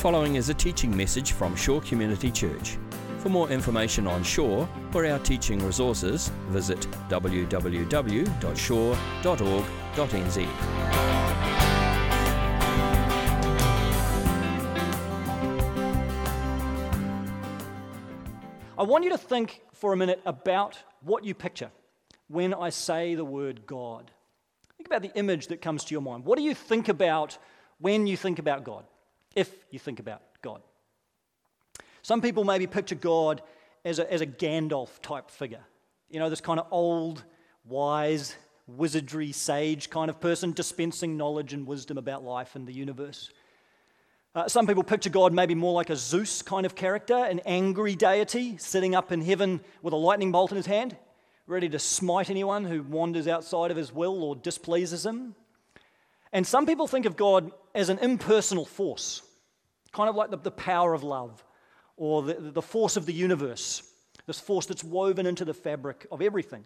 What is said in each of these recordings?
following is a teaching message from Shore Community Church. For more information on Shore or our teaching resources, visit www.shore.org.nz. I want you to think for a minute about what you picture when I say the word God. Think about the image that comes to your mind. What do you think about when you think about God? If you think about God. Some people maybe picture God as a, as a Gandalf type figure. You know, this kind of old, wise, wizardry, sage kind of person dispensing knowledge and wisdom about life and the universe. Uh, some people picture God maybe more like a Zeus kind of character, an angry deity sitting up in heaven with a lightning bolt in his hand, ready to smite anyone who wanders outside of his will or displeases him. And some people think of God as an impersonal force, kind of like the, the power of love or the, the force of the universe, this force that's woven into the fabric of everything.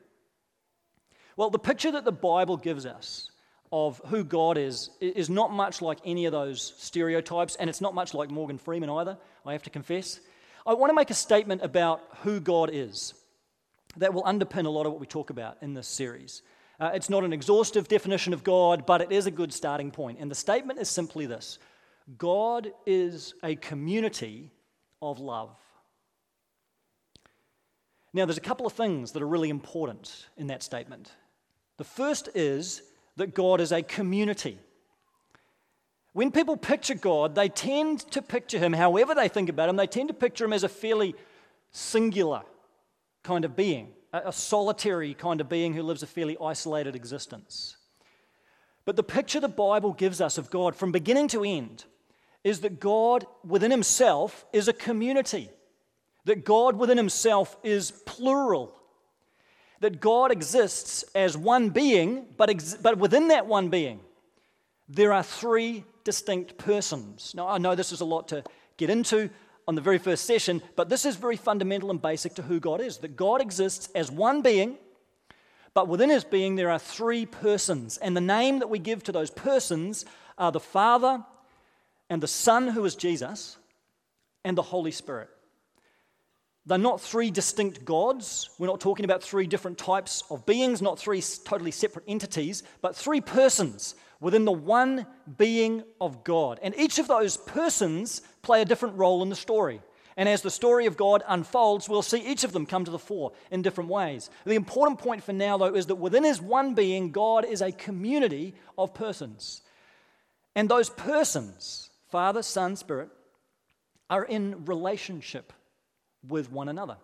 Well, the picture that the Bible gives us of who God is is not much like any of those stereotypes, and it's not much like Morgan Freeman either, I have to confess. I want to make a statement about who God is that will underpin a lot of what we talk about in this series. Uh, it's not an exhaustive definition of God, but it is a good starting point. And the statement is simply this God is a community of love. Now, there's a couple of things that are really important in that statement. The first is that God is a community. When people picture God, they tend to picture him, however they think about him, they tend to picture him as a fairly singular kind of being, a, solitary kind of being who lives a fairly isolated existence. But the picture the Bible gives us of God from beginning to end is that God within himself is a community, that God within himself is plural, that God exists as one being, but, ex- but within that one being, there are three distinct persons. Now, I know this is a lot to get into on the very first session, but this is very fundamental and basic to who God is that God exists as one being, but within his being, there are three persons. And the name that we give to those persons are the Father and the Son, who is Jesus, and the Holy Spirit. They're not three distinct gods. We're not talking about three different types of beings, not three totally separate entities, but three persons within the one being of God. And each of those persons play a different role in the story. And as the story of God unfolds, we'll see each of them come to the fore in different ways. The important point for now, though, is that within his one being, God is a community of persons. And those persons, Father, Son, Spirit, are in relationship with one another.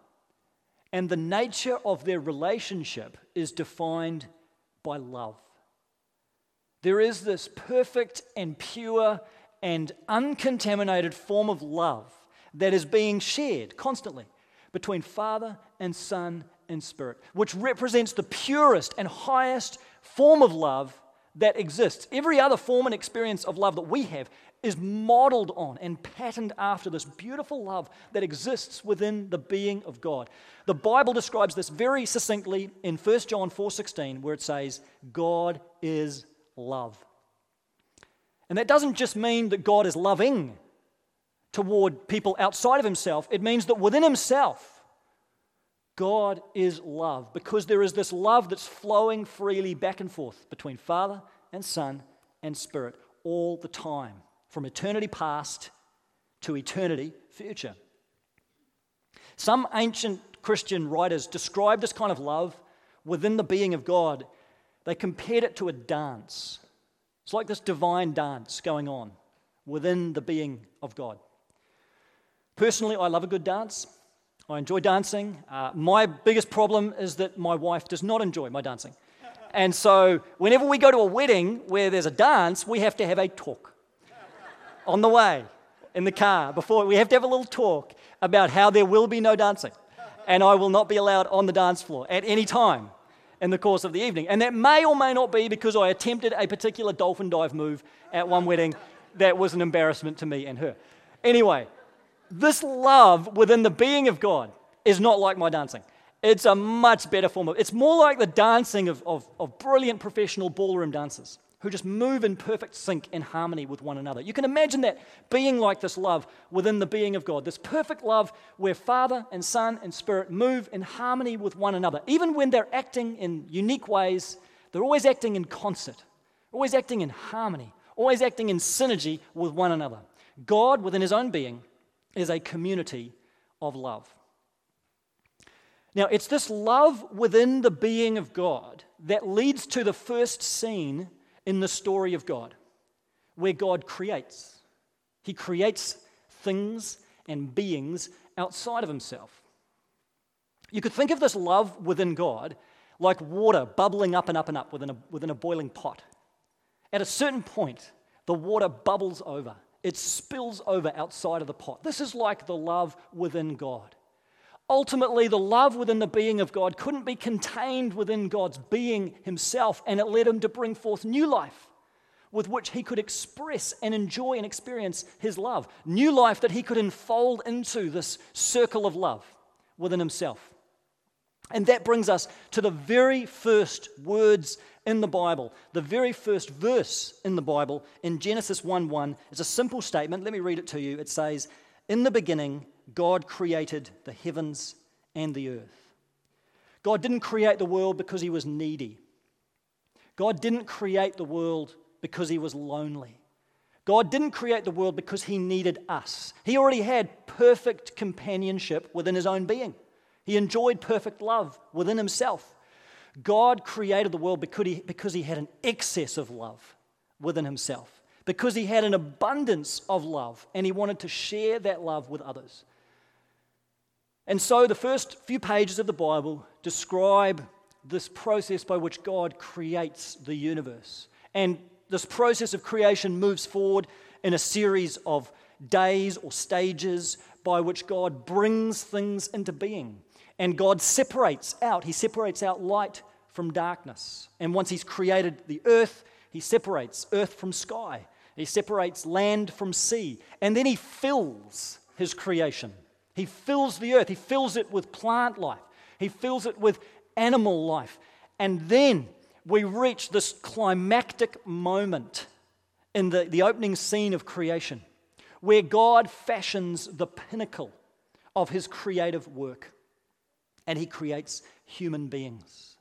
And the nature of their relationship is defined by love. There is this perfect and pure and uncontaminated form of love that is being shared constantly between Father and Son and Spirit, which represents the purest and highest form of love that exists. Every other form and experience of love that we have is modeled on and patterned after this beautiful love that exists within the being of God. The Bible describes this very succinctly in 1 John 4:16 where it says God is love. And that doesn't just mean that God is loving toward people outside of himself. It means that within himself God is love because there is this love that's flowing freely back and forth between Father and Son and Spirit all the time from eternity past to eternity future. Some ancient Christian writers describe this kind of love within the being of God. They compared it to a dance. It's like this divine dance going on within the being of God. Personally, I love a good dance. I enjoy dancing. Uh, my biggest problem is that my wife does not enjoy my dancing. And so, whenever we go to a wedding where there's a dance, we have to have a talk on the way in the car before we have to have a little talk about how there will be no dancing and I will not be allowed on the dance floor at any time in the course of the evening. And that may or may not be because I attempted a particular dolphin dive move at one wedding that was an embarrassment to me and her. Anyway, this love within the being of God is not like my dancing. It's a much better form of it's more like the dancing of, of, of brilliant professional ballroom dancers who just move in perfect sync and harmony with one another. You can imagine that being like this love within the being of God, this perfect love where Father and Son and Spirit move in harmony with one another. Even when they're acting in unique ways, they're always acting in concert, always acting in harmony, always acting in synergy with one another. God, within his own being, is a community of love. Now, it's this love within the being of God that leads to the first scene in the story of God, where God creates. He creates things and beings outside of himself. You could think of this love within God like water bubbling up and up and up within a, within a boiling pot. At a certain point, the water bubbles over, it spills over outside of the pot. This is like the love within God. Ultimately, the love within the being of God couldn't be contained within God's being himself, and it led him to bring forth new life with which he could express and enjoy and experience his love. New life that he could enfold into this circle of love within himself. And that brings us to the very first words in the Bible. The very first verse in the Bible in Genesis 1 1 is a simple statement. Let me read it to you. It says, In the beginning, God created the heavens and the earth. God didn't create the world because he was needy. God didn't create the world because he was lonely. God didn't create the world because he needed us. He already had perfect companionship within his own being. He enjoyed perfect love within himself. God created the world because he, because he had an excess of love within himself, because he had an abundance of love, and he wanted to share that love with others. And so the first few pages of the Bible describe this process by which God creates the universe. And this process of creation moves forward in a series of days or stages by which God brings things into being. And God separates out, He separates out light from darkness. And once He's created the earth, He separates earth from sky, He separates land from sea. And then He fills His creation he fills the earth, He fills it with plant life, He fills it with animal life. And then we reach this climactic moment in the, the opening scene of creation where God fashions the pinnacle of His creative work and He creates human beings.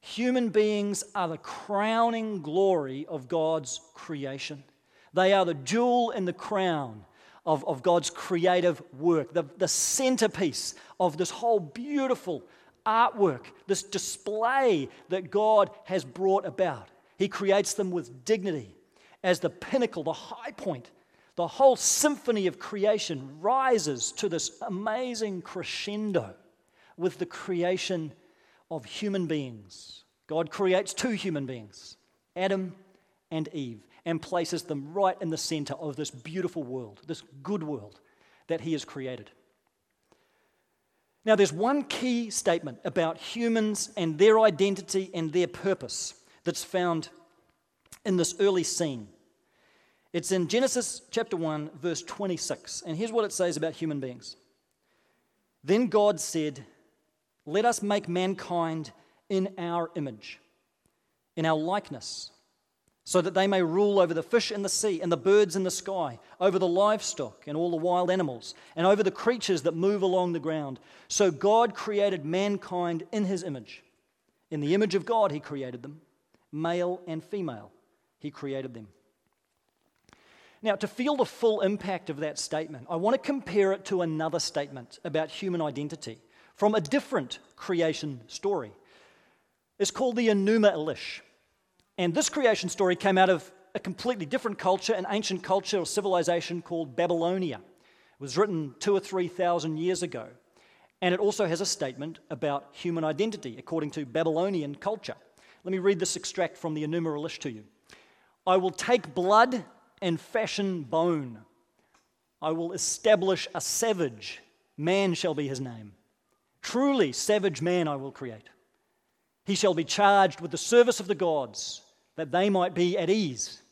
Human beings are the crowning glory of God's creation. They are the jewel in the crown of, of God's creative work, the, the centerpiece of this whole beautiful artwork, this display that God has brought about. He creates them with dignity as the pinnacle, the high point. The whole symphony of creation rises to this amazing crescendo with the creation of human beings. God creates two human beings, Adam and Eve and places them right in the center of this beautiful world, this good world that He has created. Now, there's one key statement about humans and their identity and their purpose that's found in this early scene. It's in Genesis chapter 1, verse 26. And here's what it says about human beings. Then God said, Let us make mankind in our image, in our likeness so that they may rule over the fish in the sea and the birds in the sky, over the livestock and all the wild animals, and over the creatures that move along the ground. So God created mankind in his image. In the image of God, he created them, male and female, he created them. Now, to feel the full impact of that statement, I want to compare it to another statement about human identity from a different creation story. It's called the Enuma Elish. And this creation story came out of a completely different culture, an ancient culture or civilization called Babylonia. It was written two or three thousand years ago. And it also has a statement about human identity according to Babylonian culture. Let me read this extract from the Enuma Elish to you. I will take blood and fashion bone. I will establish a savage. Man shall be his name. Truly, savage man I will create. He shall be charged with the service of the gods that they might be at ease.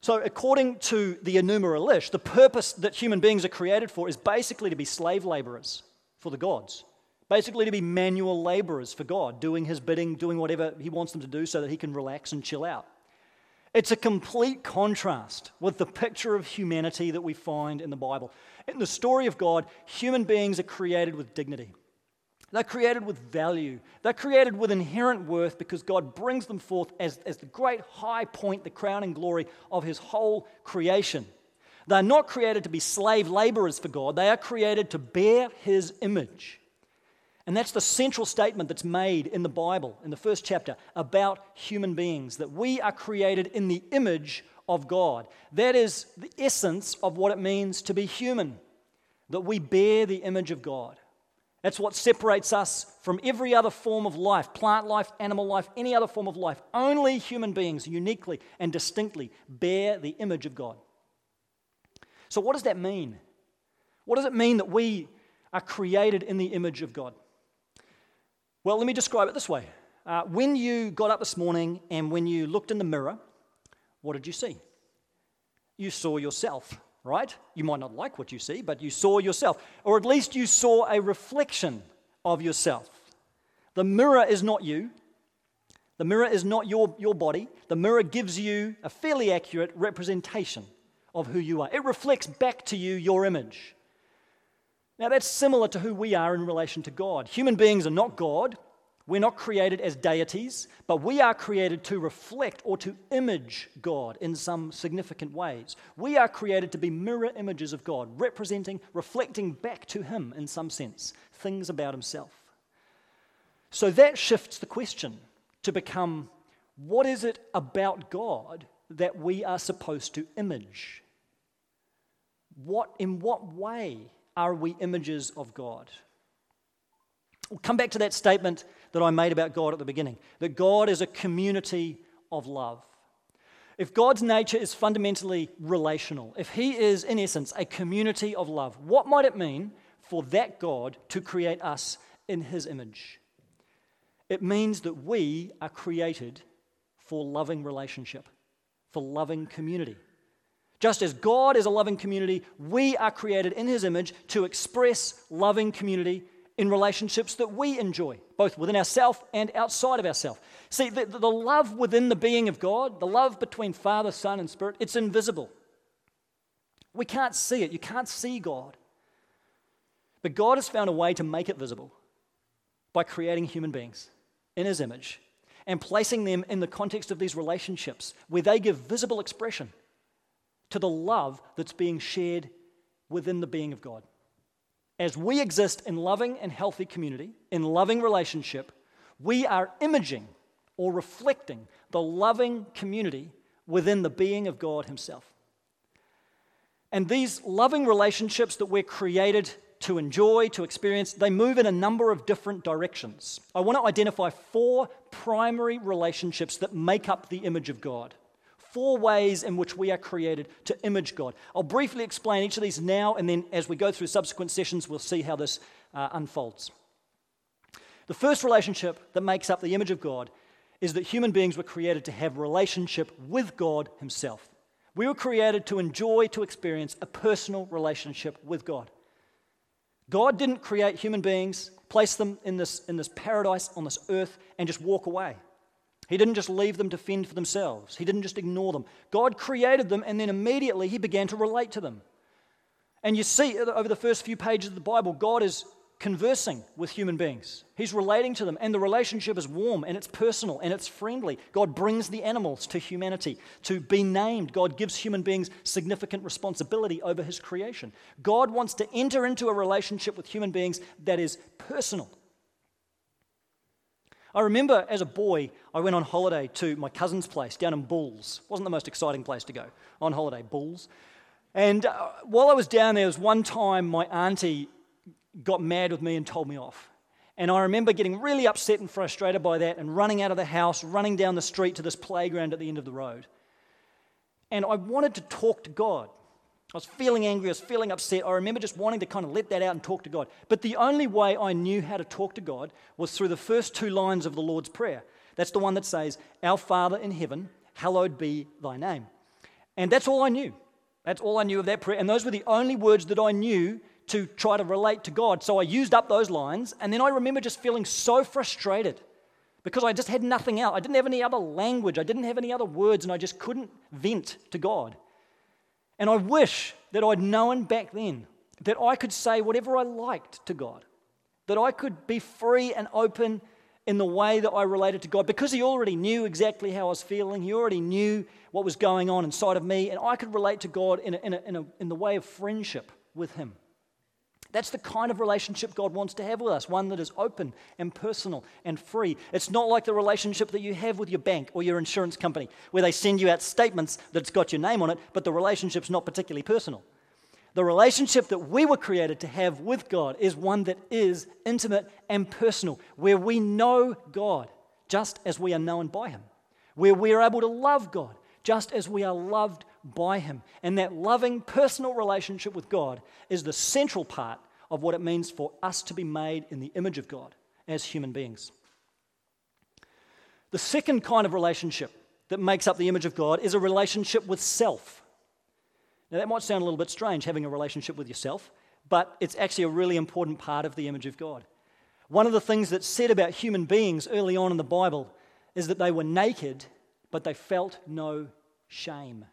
So, according to the Enuma Elish, the purpose that human beings are created for is basically to be slave laborers for the gods, basically to be manual laborers for God, doing his bidding, doing whatever he wants them to do so that he can relax and chill out. It's a complete contrast with the picture of humanity that we find in the Bible. In the story of God, human beings are created with dignity. They're created with value. They're created with inherent worth because God brings them forth as, as the great high point, the crowning glory of His whole creation. They're not created to be slave laborers for God, they are created to bear His image. And that's the central statement that's made in the Bible, in the first chapter, about human beings that we are created in the image of God. That is the essence of what it means to be human, that we bear the image of God. That's what separates us from every other form of life plant life, animal life, any other form of life. Only human beings uniquely and distinctly bear the image of God. So, what does that mean? What does it mean that we are created in the image of God? Well, let me describe it this way. Uh, when you got up this morning and when you looked in the mirror, what did you see? You saw yourself right? You might not like what you see, but you saw yourself, or at least you saw a reflection of yourself. The mirror is not you. The mirror is not your, your body. The mirror gives you a fairly accurate representation of who you are. It reflects back to you your image. Now, that's similar to who we are in relation to God. Human beings are not God. We're not created as deities, but we are created to reflect or to image God in some significant ways. We are created to be mirror images of God, representing, reflecting back to Him in some sense, things about Himself. So that shifts the question to become what is it about God that we are supposed to image? What, in what way are we images of God? We'll come back to that statement that I made about God at the beginning that God is a community of love. If God's nature is fundamentally relational, if He is, in essence, a community of love, what might it mean for that God to create us in His image? It means that we are created for loving relationship, for loving community. Just as God is a loving community, we are created in His image to express loving community in relationships that we enjoy, both within ourselves and outside of ourselves. See, the, the love within the being of God, the love between Father, Son, and Spirit, it's invisible. We can't see it. You can't see God. But God has found a way to make it visible by creating human beings in His image and placing them in the context of these relationships where they give visible expression to the love that's being shared within the being of God. As we exist in loving and healthy community, in loving relationship, we are imaging or reflecting the loving community within the being of God Himself. And these loving relationships that we're created to enjoy, to experience, they move in a number of different directions. I want to identify four primary relationships that make up the image of God four ways in which we are created to image God. I'll briefly explain each of these now, and then as we go through subsequent sessions, we'll see how this uh, unfolds. The first relationship that makes up the image of God is that human beings were created to have relationship with God Himself. We were created to enjoy, to experience a personal relationship with God. God didn't create human beings, place them in this, in this paradise on this earth, and just walk away. He didn't just leave them to fend for themselves, He didn't just ignore them. God created them, and then immediately He began to relate to them. And you see uh, over the first few pages of the Bible, God is conversing with human beings. He's relating to them, and the relationship is warm and it's personal and it's friendly. God brings the animals to humanity to be named. God gives human beings significant responsibility over His creation. God wants to enter into a relationship with human beings that is personal I remember as a boy, I went on holiday to my cousin's place down in Bulls. Wasn't the most exciting place to go on holiday, Bulls. And uh, while I was down there, there was one time my auntie got mad with me and told me off. And I remember getting really upset and frustrated by that and running out of the house, running down the street to this playground at the end of the road. And I wanted to talk to God. I was feeling angry, I was feeling upset. I remember just wanting to kind of let that out and talk to God. But the only way I knew how to talk to God was through the first two lines of the Lord's Prayer. That's the one that says, Our Father in heaven, hallowed be thy name. And that's all I knew. That's all I knew of that prayer. And those were the only words that I knew to try to relate to God. So I used up those lines, and then I remember just feeling so frustrated because I just had nothing else. I didn't have any other language, I didn't have any other words, and I just couldn't vent to God. And I wish that I'd known back then that I could say whatever I liked to God, that I could be free and open in the way that I related to God because He already knew exactly how I was feeling. He already knew what was going on inside of me, and I could relate to God in, a, in, a, in, a, in the way of friendship with Him. That's the kind of relationship God wants to have with us, one that is open and personal and free. It's not like the relationship that you have with your bank or your insurance company, where they send you out statements that's got your name on it, but the relationship's not particularly personal. The relationship that we were created to have with God is one that is intimate and personal, where we know God just as we are known by Him, where we are able to love God just as we are loved by Him. And that loving personal relationship with God is the central part of what it means for us to be made in the image of God as human beings. The second kind of relationship that makes up the image of God is a relationship with self. Now, that might sound a little bit strange, having a relationship with yourself, but it's actually a really important part of the image of God. One of the things that's said about human beings early on in the Bible is that they were naked, but they felt no shame.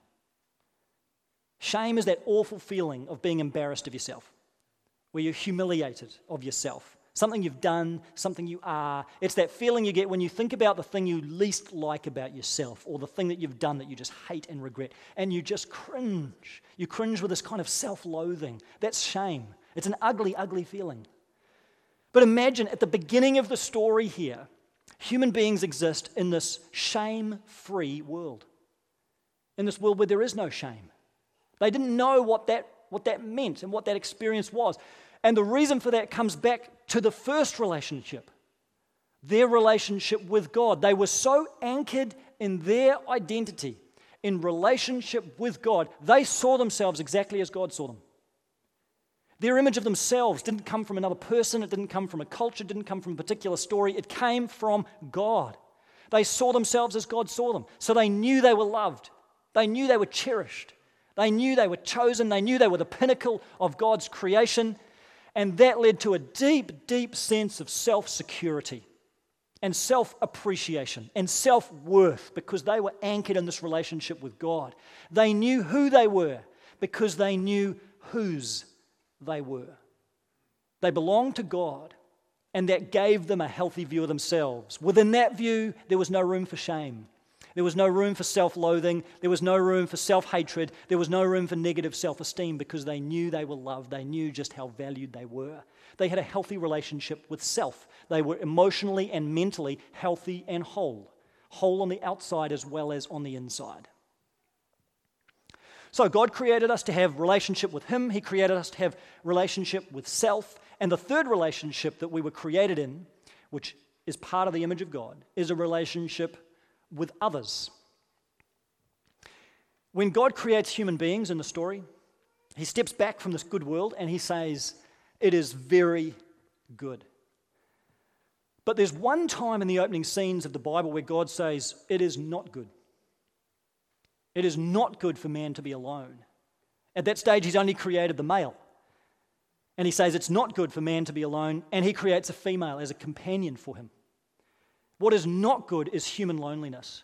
Shame is that awful feeling of being embarrassed of yourself, where you're humiliated of yourself something you've done, something you are. It's that feeling you get when you think about the thing you least like about yourself or the thing that you've done that you just hate and regret, and you just cringe. You cringe with this kind of self loathing. That's shame. It's an ugly, ugly feeling. But imagine at the beginning of the story here, human beings exist in this shame free world, in this world where there is no shame. They didn't know what that, what that meant and what that experience was. And the reason for that comes back to the first relationship their relationship with God. They were so anchored in their identity, in relationship with God, they saw themselves exactly as God saw them. Their image of themselves didn't come from another person, it didn't come from a culture, it didn't come from a particular story, it came from God. They saw themselves as God saw them. So they knew they were loved, they knew they were cherished, they knew they were chosen, they knew they were the pinnacle of God's creation, and that led to a deep, deep sense of self security and self appreciation and self worth because they were anchored in this relationship with God. They knew who they were because they knew whose they were. They belonged to God, and that gave them a healthy view of themselves. Within that view, there was no room for shame. There was no room for self loathing. There was no room for self hatred. There was no room for negative self esteem because they knew they were loved. They knew just how valued they were. They had a healthy relationship with self. They were emotionally and mentally healthy and whole, whole on the outside as well as on the inside. So God created us to have relationship with him. He created us to have relationship with self. And the third relationship that we were created in, which is part of the image of God, is a relationship with others. When God creates human beings in the story, he steps back from this good world and he says, It is very good. But there's one time in the opening scenes of the Bible where God says, It is not good. It is not good for man to be alone. At that stage, he's only created the male. And he says it's not good for man to be alone, and he creates a female as a companion for him. What is not good is human loneliness.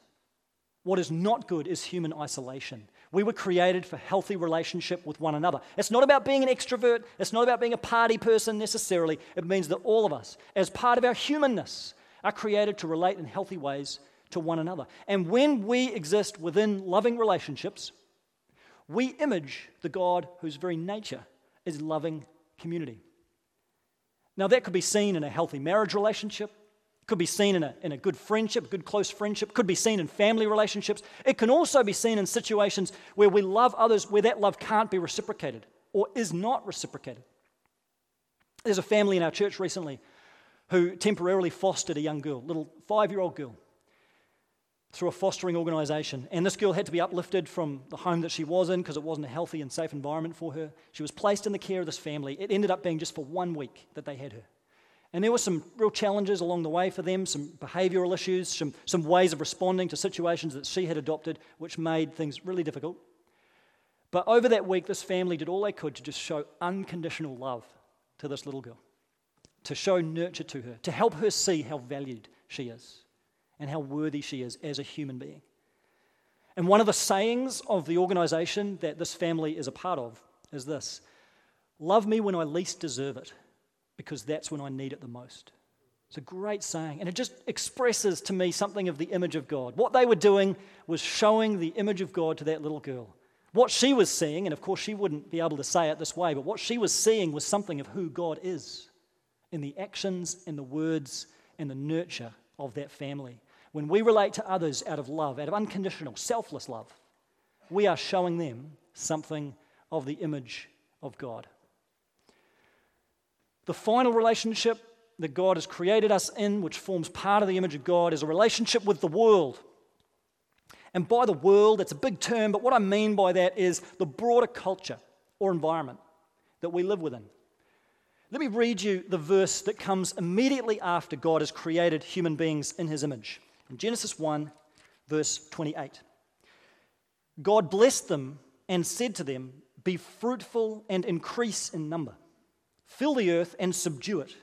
What is not good is human isolation. We were created for healthy relationship with one another. It's not about being an extrovert, it's not about being a party person necessarily. It means that all of us, as part of our humanness, are created to relate in healthy ways to one another. And when we exist within loving relationships, we image the God whose very nature is loving community. Now, that could be seen in a healthy marriage relationship, could be seen in a, in a good friendship, good close friendship, could be seen in family relationships. It can also be seen in situations where we love others where that love can't be reciprocated or is not reciprocated. There's a family in our church recently who temporarily fostered a young girl, little five year old girl, through a fostering organization. And this girl had to be uplifted from the home that she was in because it wasn't a healthy and safe environment for her. She was placed in the care of this family. It ended up being just for one week that they had her. And there were some real challenges along the way for them, some behavioral issues, some, some ways of responding to situations that she had adopted, which made things really difficult. But over that week, this family did all they could to just show unconditional love to this little girl, to show nurture to her, to help her see how valued she is and how worthy she is as a human being. And one of the sayings of the organization that this family is a part of is this Love me when I least deserve it, because that's when I need it the most. It's a great saying, and it just expresses to me something of the image of God. What they were doing was showing the image of God to that little girl. What she was seeing, and of course she wouldn't be able to say it this way, but what she was seeing was something of who God is in the actions and the words and the nurture of that family. When we relate to others out of love, out of unconditional, selfless love, we are showing them something of the image of God. The final relationship that God has created us in, which forms part of the image of God, is a relationship with the world. And by the world, it's a big term, but what I mean by that is the broader culture or environment that we live within. Let me read you the verse that comes immediately after God has created human beings in his image. In Genesis 1, verse 28. God blessed them and said to them, Be fruitful and increase in number, fill the earth and subdue it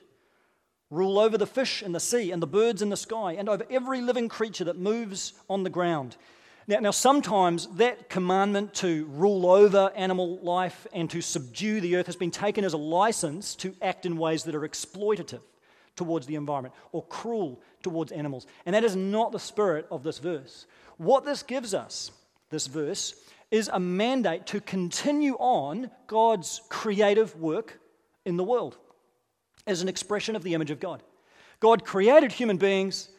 rule over the fish in the sea and the birds in the sky and over every living creature that moves on the ground. Now, now, sometimes that commandment to rule over animal life and to subdue the earth has been taken as a license to act in ways that are exploitative towards the environment or cruel towards animals. And that is not the spirit of this verse. What this gives us, this verse, is a mandate to continue on God's creative work in the world as an expression of the image of God. God created human beings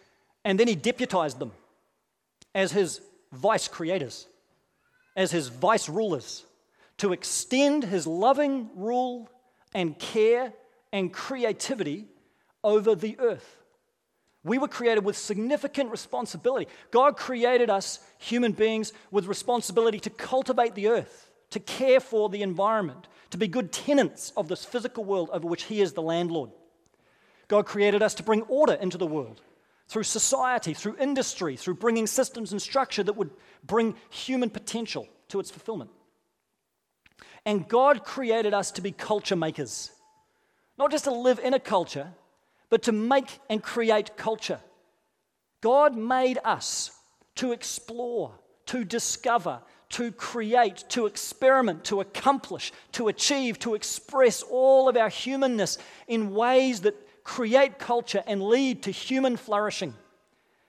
and then he deputized them as his vice creators, as his vice rulers, to extend his loving rule and care and creativity over the earth. We were created with significant responsibility. God created us, human beings, with responsibility to cultivate the earth, to care for the environment, to be good tenants of this physical world over which He is the landlord. God created us to bring order into the world through society, through industry, through bringing systems and structure that would bring human potential to its fulfillment. And God created us to be culture makers, not just to live in a culture, but to make and create culture. God made us to explore, to discover, to create, to experiment, to accomplish, to achieve, to express all of our humanness in ways that create culture and lead to human flourishing.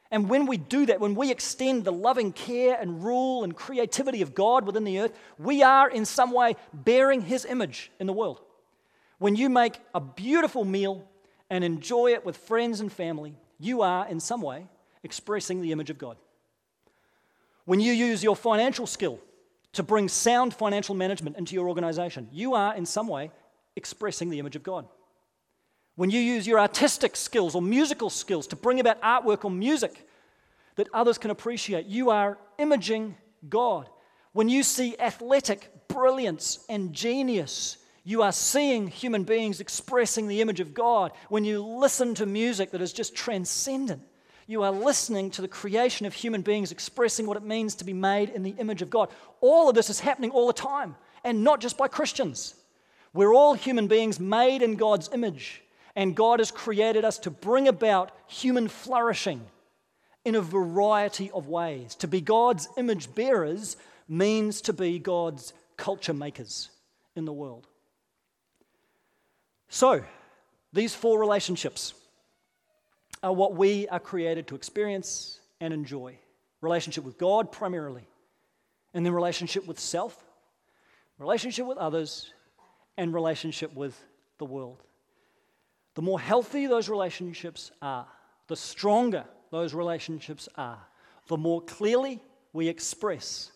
And when we do that, when we extend the loving care and rule and creativity of God within the earth, we are in some way bearing His image in the world. When you make a beautiful meal and enjoy it with friends and family, you are in some way expressing the image of God. When you use your financial skill to bring sound financial management into your organization, you are in some way expressing the image of God. When you use your artistic skills or musical skills to bring about artwork or music that others can appreciate, you are imaging God. When you see athletic brilliance and genius, you are seeing human beings expressing the image of God. When you listen to music that is just transcendent, you are listening to the creation of human beings expressing what it means to be made in the image of God. All of this is happening all the time, and not just by Christians. We're all human beings made in God's image, and God has created us to bring about human flourishing in a variety of ways. To be God's image bearers means to be God's culture makers in the world. So, these four relationships are what we are created to experience and enjoy relationship with God primarily, and then relationship with self, relationship with others, and relationship with the world. The more healthy those relationships are, the stronger those relationships are, the more clearly we express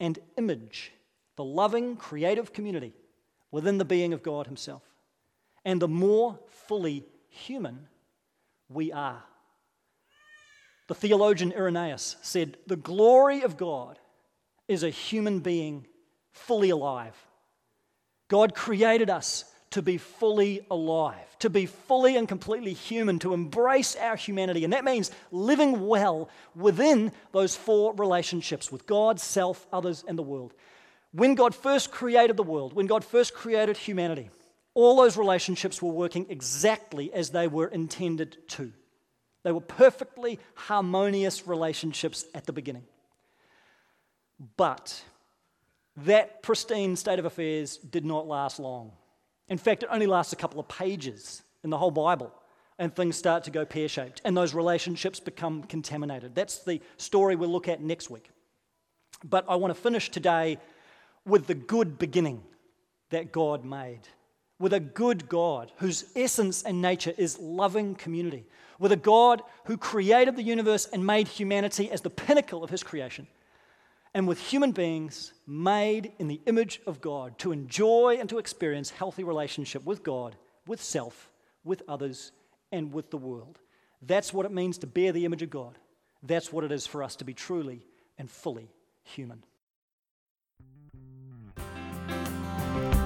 and image the loving, creative community within the being of God Himself, and the more fully human we are. The theologian Irenaeus said, The glory of God is a human being fully alive. God created us to be fully alive, to be fully and completely human, to embrace our humanity. And that means living well within those four relationships with God, self, others, and the world. When God first created the world, when God first created humanity, all those relationships were working exactly as they were intended to. They were perfectly harmonious relationships at the beginning. But that pristine state of affairs did not last long. In fact, it only lasts a couple of pages in the whole Bible, and things start to go pear shaped, and those relationships become contaminated. That's the story we'll look at next week. But I want to finish today with the good beginning that God made, with a good God whose essence and nature is loving community, with a God who created the universe and made humanity as the pinnacle of his creation and with human beings made in the image of God to enjoy and to experience healthy relationship with God, with self, with others, and with the world. That's what it means to bear the image of God. That's what it is for us to be truly and fully human.